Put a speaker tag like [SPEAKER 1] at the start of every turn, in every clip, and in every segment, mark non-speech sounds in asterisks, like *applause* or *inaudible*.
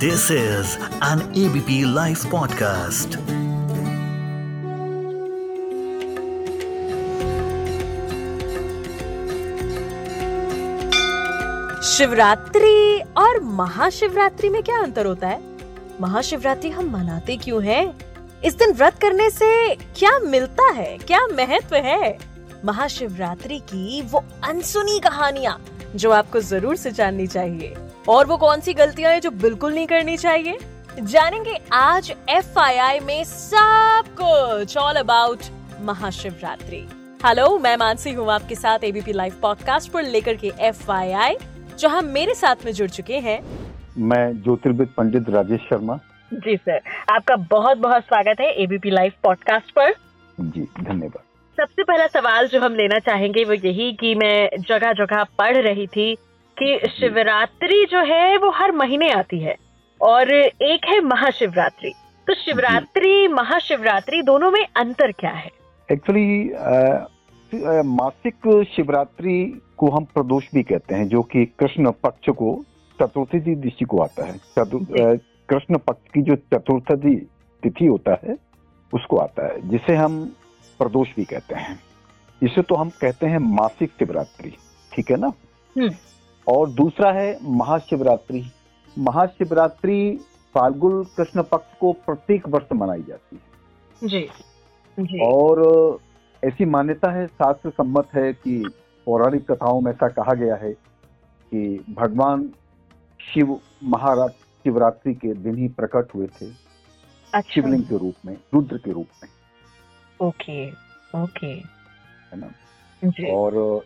[SPEAKER 1] This is an ABP Life podcast.
[SPEAKER 2] Shivratri और महाशिवरात्रि में क्या अंतर होता है महाशिवरात्रि हम मनाते क्यों हैं? इस दिन व्रत करने से क्या मिलता है क्या महत्व है महाशिवरात्रि की वो अनसुनी कहानियाँ जो आपको ज़रूर से जाननी चाहिए और वो कौन सी गलतियाँ हैं जो बिल्कुल नहीं करनी चाहिए? जानेंगे आज एफआईआई में सब कुछ ऑल अबाउट महाशिवरात्रि। हेलो मैं मानसी हूँ आपके साथ एबीपी लाइव पॉडकास्ट पर लेकर के एफ़ जहाँ मेरे साथ में जुड़ चुके हैं।
[SPEAKER 3] मैं ज्योतिर्विद पंडित राजेश शर्मा।
[SPEAKER 2] जी सर आपका बहुत बहुत स्वागत है एबीपी लाइव पॉडकास्ट पर।
[SPEAKER 3] जी धन्यवाद।
[SPEAKER 2] सबसे पहला सवाल जो हम लेना चाहेंगे वो यही कि मैं जगह जगह पढ़ रही थी कि शिवरात्रि जो है वो हर महीने आती है और एक है महाशिवरात्रि। तो शिवरात्रि महाशिवरात्रि दोनों में अंतर क्या है?
[SPEAKER 3] एक्चुअली मासिक शिवरात्रि को हम प्रदोष भी कहते हैं जो कि कृष्ण पक्ष को चतुर्थी तिथि को आता है। कृष्ण पक्ष की जो चतुर्थी तिथि होता है उसको आता है जिसे हम प्रदोष भी कहते हैं। इसे तो हम कहते हैं मासिक शिवरात्रि ठीक है ना? हम्म। और दूसरा है महाशिवरात्रि। महाशिवरात्रि फाल्गुन कृष्ण पक्ष को प्रत्येक वर्ष मनाई जाती है।
[SPEAKER 2] जी, जी।
[SPEAKER 3] और ऐसी मान्यता है शास्त्र सम्मत है कि पौराणिक कथाओं में ऐसा कहा गया है कि भगवान शिव महाराज शिवरात्रि के दिन ही प्रकट हुए थे। अच्छा। शिवलिंग के रूप में रुद्र के रूप में।
[SPEAKER 2] Okay okay.
[SPEAKER 3] है ना? और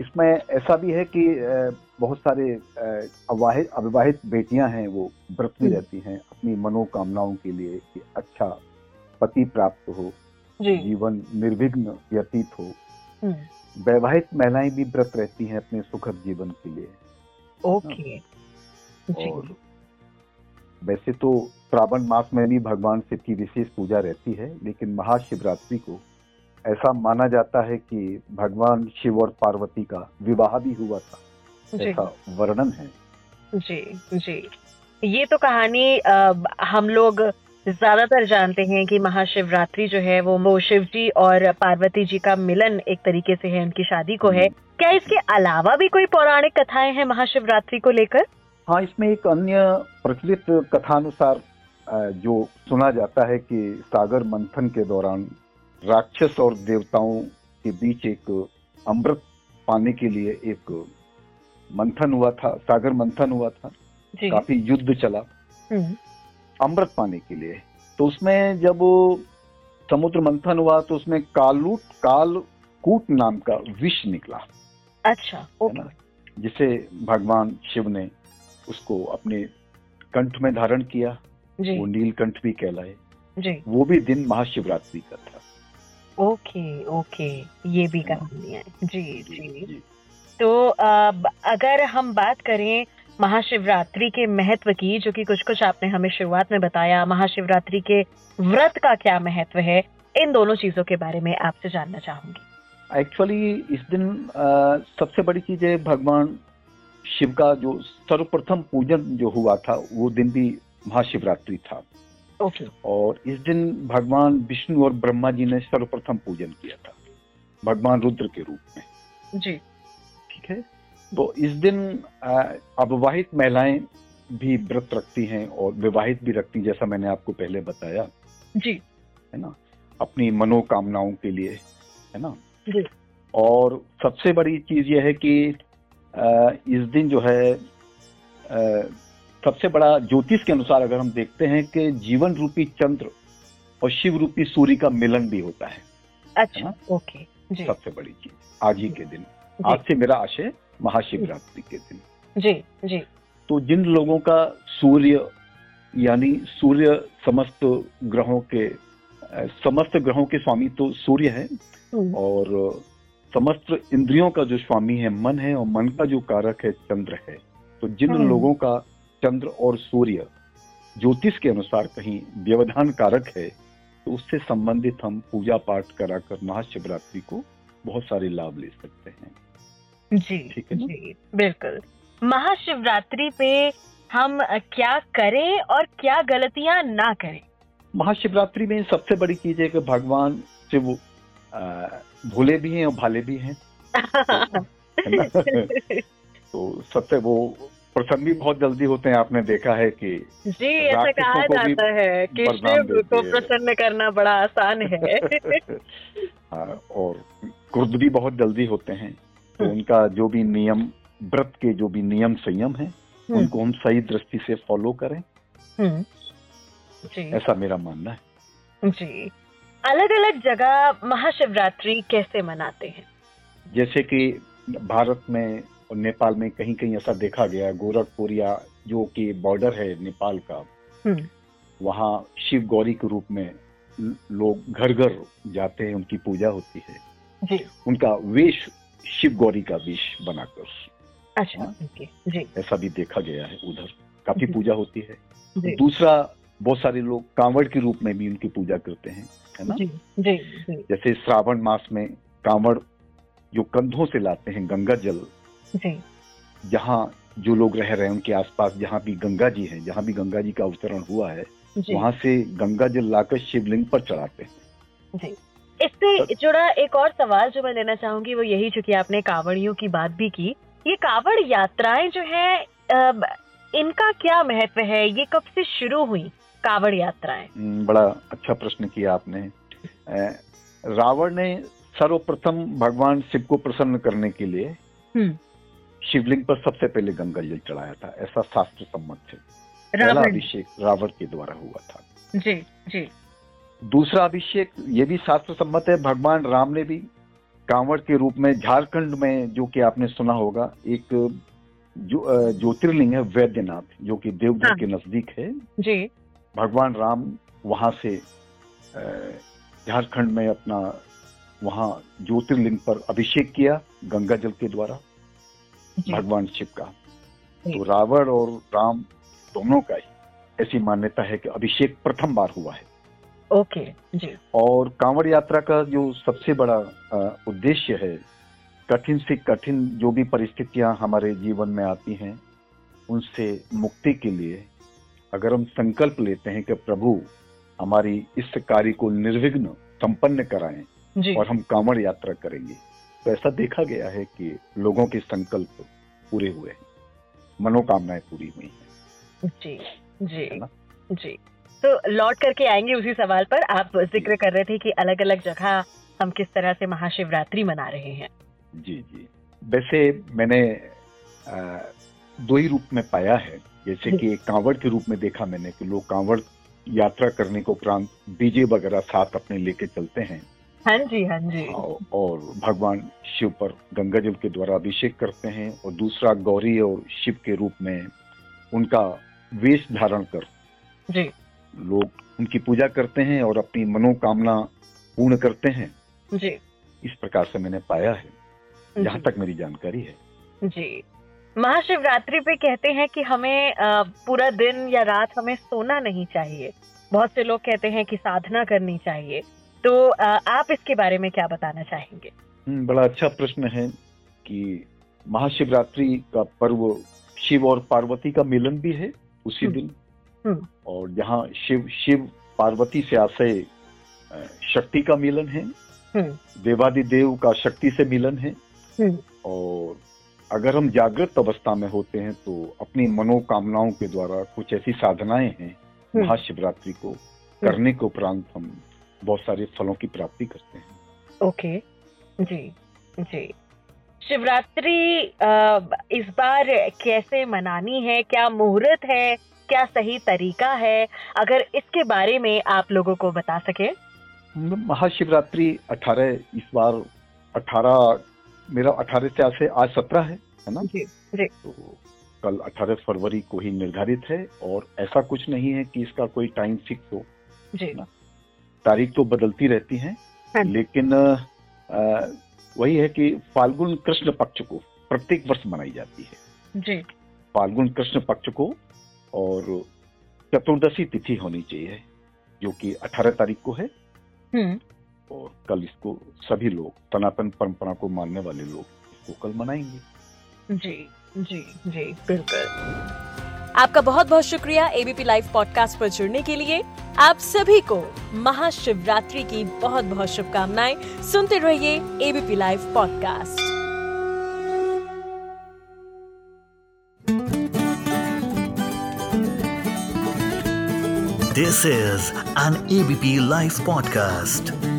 [SPEAKER 3] इसमें ऐसा भी है कि बहुत सारे अवाहित अविवाहित बेटियाँ हैं वो व्रत हम्म। रहती हैं अपनी मनोकामनाओं के लिए कि अच्छा पति प्राप्त हो जीवन निर्विघ्न व्यतीत हो। हम्म। वैवाहित महिलाएँ भी व्रत रहती हैं अपने सुखद जीवन के लिए।
[SPEAKER 2] ओके।
[SPEAKER 3] और वैसे तो श्रावण मास में भी भगवान शिव की विशेष पूजा रहती है लेकिन महाशिवरात्रि को ऐसा माना जाता है कि भगवान शिव और पार्वती का विवाह भी हुआ था। ऐसा वर्णन है।
[SPEAKER 2] जी जी। ये तो कहानी आ, हम लोग ज़्यादातर जानते हैं कि महाशिवरात्रि जो है वो वो शिव जी और पार्वती जी का मिलन एक तरीके से है उनकी शादी को है। हम्म। क्या इसके अलावा भी कोई पौराणिक कथाएँ हैं महाशिवरात्रि को लेकर?
[SPEAKER 3] हाँ इसमें एक अन्य प्रचलित कथानुसार जो सुना जाता है कि सागर मंथन के दौरान राक्षस और देवताओं के बीच एक अमृत पाने के लिए एक मंथन हुआ था सागर मंथन हुआ था। काफ़ी युद्ध चला। हम्म। अमृत पाने के लिए। तो उसमें जब समुद्र मंथन हुआ तो उसमें कालूट काल कूट नाम का विष निकला।
[SPEAKER 2] अच्छा ओके।
[SPEAKER 3] जिसे भगवान शिव ने उसको अपने कंठ में धारण किया। जी। वो नीलकंठ भी कहलाए।
[SPEAKER 2] जी।
[SPEAKER 3] वो भी दिन महाशिवरात्रि का था।
[SPEAKER 2] ओके ओके ये भी। कहानी जी जी, जी। तो अगर हम बात करें महाशिवरात्रि के महत्व की जो कि कुछ कुछ आपने हमें शुरुआत में बताया महाशिवरात्रि के व्रत का क्या महत्व है इन दोनों चीज़ों के बारे में आपसे जानना चाहूँगी
[SPEAKER 3] एक्चुअली इस दिन आ, सबसे बड़ी चीज़ है भगवान शिव का जो सर्वप्रथम पूजन जो हुआ था वो दिन भी महाशिवरात्रि था
[SPEAKER 2] ओके
[SPEAKER 3] और इस दिन भगवान विष्णु और ब्रह्मा जी ने सर्वप्रथम पूजन किया था भगवान रुद्र के रूप में।
[SPEAKER 2] जी।
[SPEAKER 3] ठीक है? तो इस दिन अविवाहित महिलाएँ भी व्रत रखती हैं और विवाहित भी रखती जैसा मैंने आपको पहले बताया।
[SPEAKER 2] जी।
[SPEAKER 3] है ना? अपनी मनोकामनाओं के लिए है ना?
[SPEAKER 2] जी।
[SPEAKER 3] और सबसे बड़ी चीज़ यह है कि इस दिन जो है सबसे बड़ा ज्योतिष के अनुसार अगर हम देखते हैं कि जीवन रूपी चंद्र और शिव रूपी सूर्य का मिलन भी होता है
[SPEAKER 2] अच्छा ओके जी।
[SPEAKER 3] सबसे बड़ी चीज़ आज ही के दिन। आज से मेरा आशय महाशिवरात्रि के दिन।
[SPEAKER 2] जी जी।
[SPEAKER 3] तो जिन लोगों का सूर्य यानी सूर्य समस्त ग्रहों के समस्त ग्रहों के स्वामी तो सूर्य है हम्म। और समस्त इंद्रियों का जो स्वामी है मन है और मन का जो कारक है चंद्र है। तो जिन हम्म। लोगों का चंद्र और सूर्य ज्योतिष के अनुसार कहीं व्यवधान कारक है तो उससे संबंधित हम पूजा पाठ कराकर महाशिवरात्रि को बहुत सारे लाभ ले सकते हैं।
[SPEAKER 2] जी ठीक है जी बिल्कुल। महाशिवरात्रि पे हम क्या करें और क्या गलतियाँ ना करें?
[SPEAKER 3] महाशिवरात्रि में सबसे बड़ी चीज़ है कि भगवान शिव भोले भी हैं और भाले भी हैं। *laughs* है *laughs* तो सबसे वो प्रसन्न भी बहुत जल्दी होते हैं आपने देखा है कि
[SPEAKER 2] जी ऐसा कहा जाता है कि शिव को प्रसन्न करना बड़ा आसान है। *laughs*
[SPEAKER 3] हाँ, और क्रुद्ध भी बहुत जल्दी होते हैं तो
[SPEAKER 2] हम्म।
[SPEAKER 3] उनका जो भी नियम व्रत के जो भी नियम संयम है
[SPEAKER 2] हम्म।
[SPEAKER 3] उनको हम सही दृष्टि से फॉलो करें।
[SPEAKER 2] हम्म, जी।
[SPEAKER 3] ऐसा मेरा मानना है।
[SPEAKER 2] जी। अलग अलग जगह महाशिवरात्रि कैसे मनाते हैं?
[SPEAKER 3] जैसे कि भारत में और नेपाल में कहीं कहीं ऐसा देखा गया गोरखपुर या जो कि बॉर्डर है नेपाल का
[SPEAKER 2] हम्म।
[SPEAKER 3] वहाँ शिव गौरी के रूप में लोग घर घर जाते हैं उनकी पूजा होती है।
[SPEAKER 2] जी।
[SPEAKER 3] उनका वेश शिव गौरी का वेश बनाकर।
[SPEAKER 2] अच्छा
[SPEAKER 3] हाँ।
[SPEAKER 2] जी।
[SPEAKER 3] ऐसा भी देखा गया है उधर। काफ़ी पूजा होती है। दूसरा बहुत सारे लोग कांवड़ के रूप में भी उनकी पूजा करते हैं है ना?
[SPEAKER 2] जी जी जी।
[SPEAKER 3] जैसे श्रावण मास में कांवड़ जो कंधों से लाते हैं गंगा जल
[SPEAKER 2] जी।
[SPEAKER 3] जहाँ जो लोग रह रहे हैं उनके आसपास जहाँ भी गंगा जी हैं जहाँ भी गंगा जी का अवतरण हुआ है वहाँ से गंगा जल लाकर शिवलिंग पर चढ़ाते हैं।
[SPEAKER 2] जी। इससे जुड़ा एक और सवाल जो मैं लेना चाहूँगी वो यही चूँकि आपने कावड़ियों की बात भी की ये कावड़ यात्राएँ जो है इनका क्या महत्व है? ये कब से शुरू हुई कावड़ यात्राएँ?
[SPEAKER 3] हम्म, बड़ा अच्छा प्रश्न किया आपने। रावण ने सर्वप्रथम भगवान शिव को प्रसन्न करने के लिए
[SPEAKER 2] हम्म।
[SPEAKER 3] शिवलिंग पर सबसे पहले गंगा जल चढ़ाया था ऐसा शास्त्र सम्मत है। पहला अभिषेक रावण के द्वारा हुआ था।
[SPEAKER 2] जी जी।
[SPEAKER 3] दूसरा अभिषेक ये भी शास्त्र सम्मत है भगवान राम ने भी कांवड़ के रूप में झारखंड में जो कि आपने सुना होगा एक जो ज्योतिर्लिंग है वैद्यनाथ जो कि देवघर
[SPEAKER 2] हाँ।
[SPEAKER 3] के नज़दीक है।
[SPEAKER 2] जी।
[SPEAKER 3] भगवान राम वहाँ से झारखंड में अपना वहाँ ज्योतिर्लिंग पर अभिषेक किया गंगा जल के द्वारा। भगवान शिव का। तो रावण और राम दोनों का ही ऐसी मान्यता है कि अभिषेक प्रथम बार हुआ है।
[SPEAKER 2] ओके जी।
[SPEAKER 3] और कांवड़ यात्रा का जो सबसे बड़ा उद्देश्य है कठिन से कठिन जो भी परिस्थितियाँ हमारे जीवन में आती हैं उनसे मुक्ति के लिए अगर हम संकल्प लेते हैं कि प्रभु हमारी इस कार्य को निर्विघ्न संपन्न कराएँ
[SPEAKER 2] जी।
[SPEAKER 3] और हम कांवड़ यात्रा करेंगे। तो ऐसा देखा गया है कि लोगों के संकल्प पूरे हुए हैं। मनोकामनाएँ पूरी हुई हैं।
[SPEAKER 2] जी जी
[SPEAKER 3] है
[SPEAKER 2] जी। तो लौट करके आएँगे उसी सवाल पर। आप ज़िक्र कर रहे थे कि अलग अलग जगह हम किस तरह से महाशिवरात्रि मना रहे हैं।
[SPEAKER 3] जी जी। वैसे मैंने दो ही रूप में पाया है। जैसे कि एक कांवड़ के रूप में देखा मैंने कि लोग कांवड़ यात्रा करने के उपरांत डीजे वगैरह साथ अपने लेके चलते हैं।
[SPEAKER 2] हाँ जी हाँ जी।
[SPEAKER 3] और- भगवान शिव पर गंगा जल के द्वारा अभिषेक करते हैं और दूसरा गौरी और शिव के रूप में उनका वेश धारण कर
[SPEAKER 2] जी।
[SPEAKER 3] लोग उनकी पूजा करते हैं और अपनी मनोकामना पूर्ण करते हैं।
[SPEAKER 2] जी।
[SPEAKER 3] इस प्रकार से मैंने पाया है। जहाँ तक मेरी जानकारी है।
[SPEAKER 2] जी। महाशिवरात्रि पे कहते हैं कि हमें पूरा दिन या रात हमें सोना नहीं चाहिए। बहुत से लोग कहते हैं कि साधना करनी चाहिए। तो आप इसके बारे में क्या बताना चाहेंगे
[SPEAKER 3] हम्म, बड़ा अच्छा प्रश्न है कि महाशिवरात्रि का पर्व शिव और पार्वती का मिलन भी है उसी
[SPEAKER 2] हम्म,
[SPEAKER 3] दिन
[SPEAKER 2] हम्म।
[SPEAKER 3] और जहाँ शिव शिव पार्वती से आशय शक्ति का मिलन है
[SPEAKER 2] हम्म।
[SPEAKER 3] देवादिदेव का शक्ति से मिलन है। और अगर हम जागृत अवस्था में होते हैं तो अपनी मनोकामनाओं के द्वारा कुछ ऐसी साधनाएँ हैं। महाशिवरात्रि को करने के उपरांत हम बहुत सारे फलों की प्राप्ति करते हैं।
[SPEAKER 2] ओके। जी जी। शिवरात्रि इस बार कैसे मनानी है? क्या मुहूर्त है? क्या सही तरीका है? अगर इसके बारे में आप लोगों को बता सके।
[SPEAKER 3] महाशिवरात्रि 18 इस बार 18 मेरा 18 से आज से आज 17 है है ना?
[SPEAKER 2] जी जी।
[SPEAKER 3] तो कल 18 फरवरी को ही निर्धारित है और ऐसा कुछ नहीं है कि इसका कोई टाइम फिक्स हो
[SPEAKER 2] जी।
[SPEAKER 3] तारीख तो बदलती रहती है
[SPEAKER 2] हाँ।
[SPEAKER 3] लेकिन अ, वही है कि फाल्गुन कृष्ण पक्ष को प्रत्येक वर्ष मनाई जाती है।
[SPEAKER 2] जी।
[SPEAKER 3] फाल्गुन कृष्ण पक्ष को और चतुर्दशी तिथि होनी चाहिए जो कि 18 तारीख को है।
[SPEAKER 2] हम्म।
[SPEAKER 3] और कल इसको सभी लोग सनातन परंपरा को मानने वाले लोग इसको कल मनाएँगे।
[SPEAKER 2] जी जी जी बिल्कुल। आपका बहुत बहुत शुक्रिया एबीपी लाइव पॉडकास्ट पर जुड़ने के लिए। आप सभी को महाशिवरात्रि की बहुत बहुत शुभकामनाएँ। सुनते रहिए ABP live podcast
[SPEAKER 1] this is an ABP live podcast.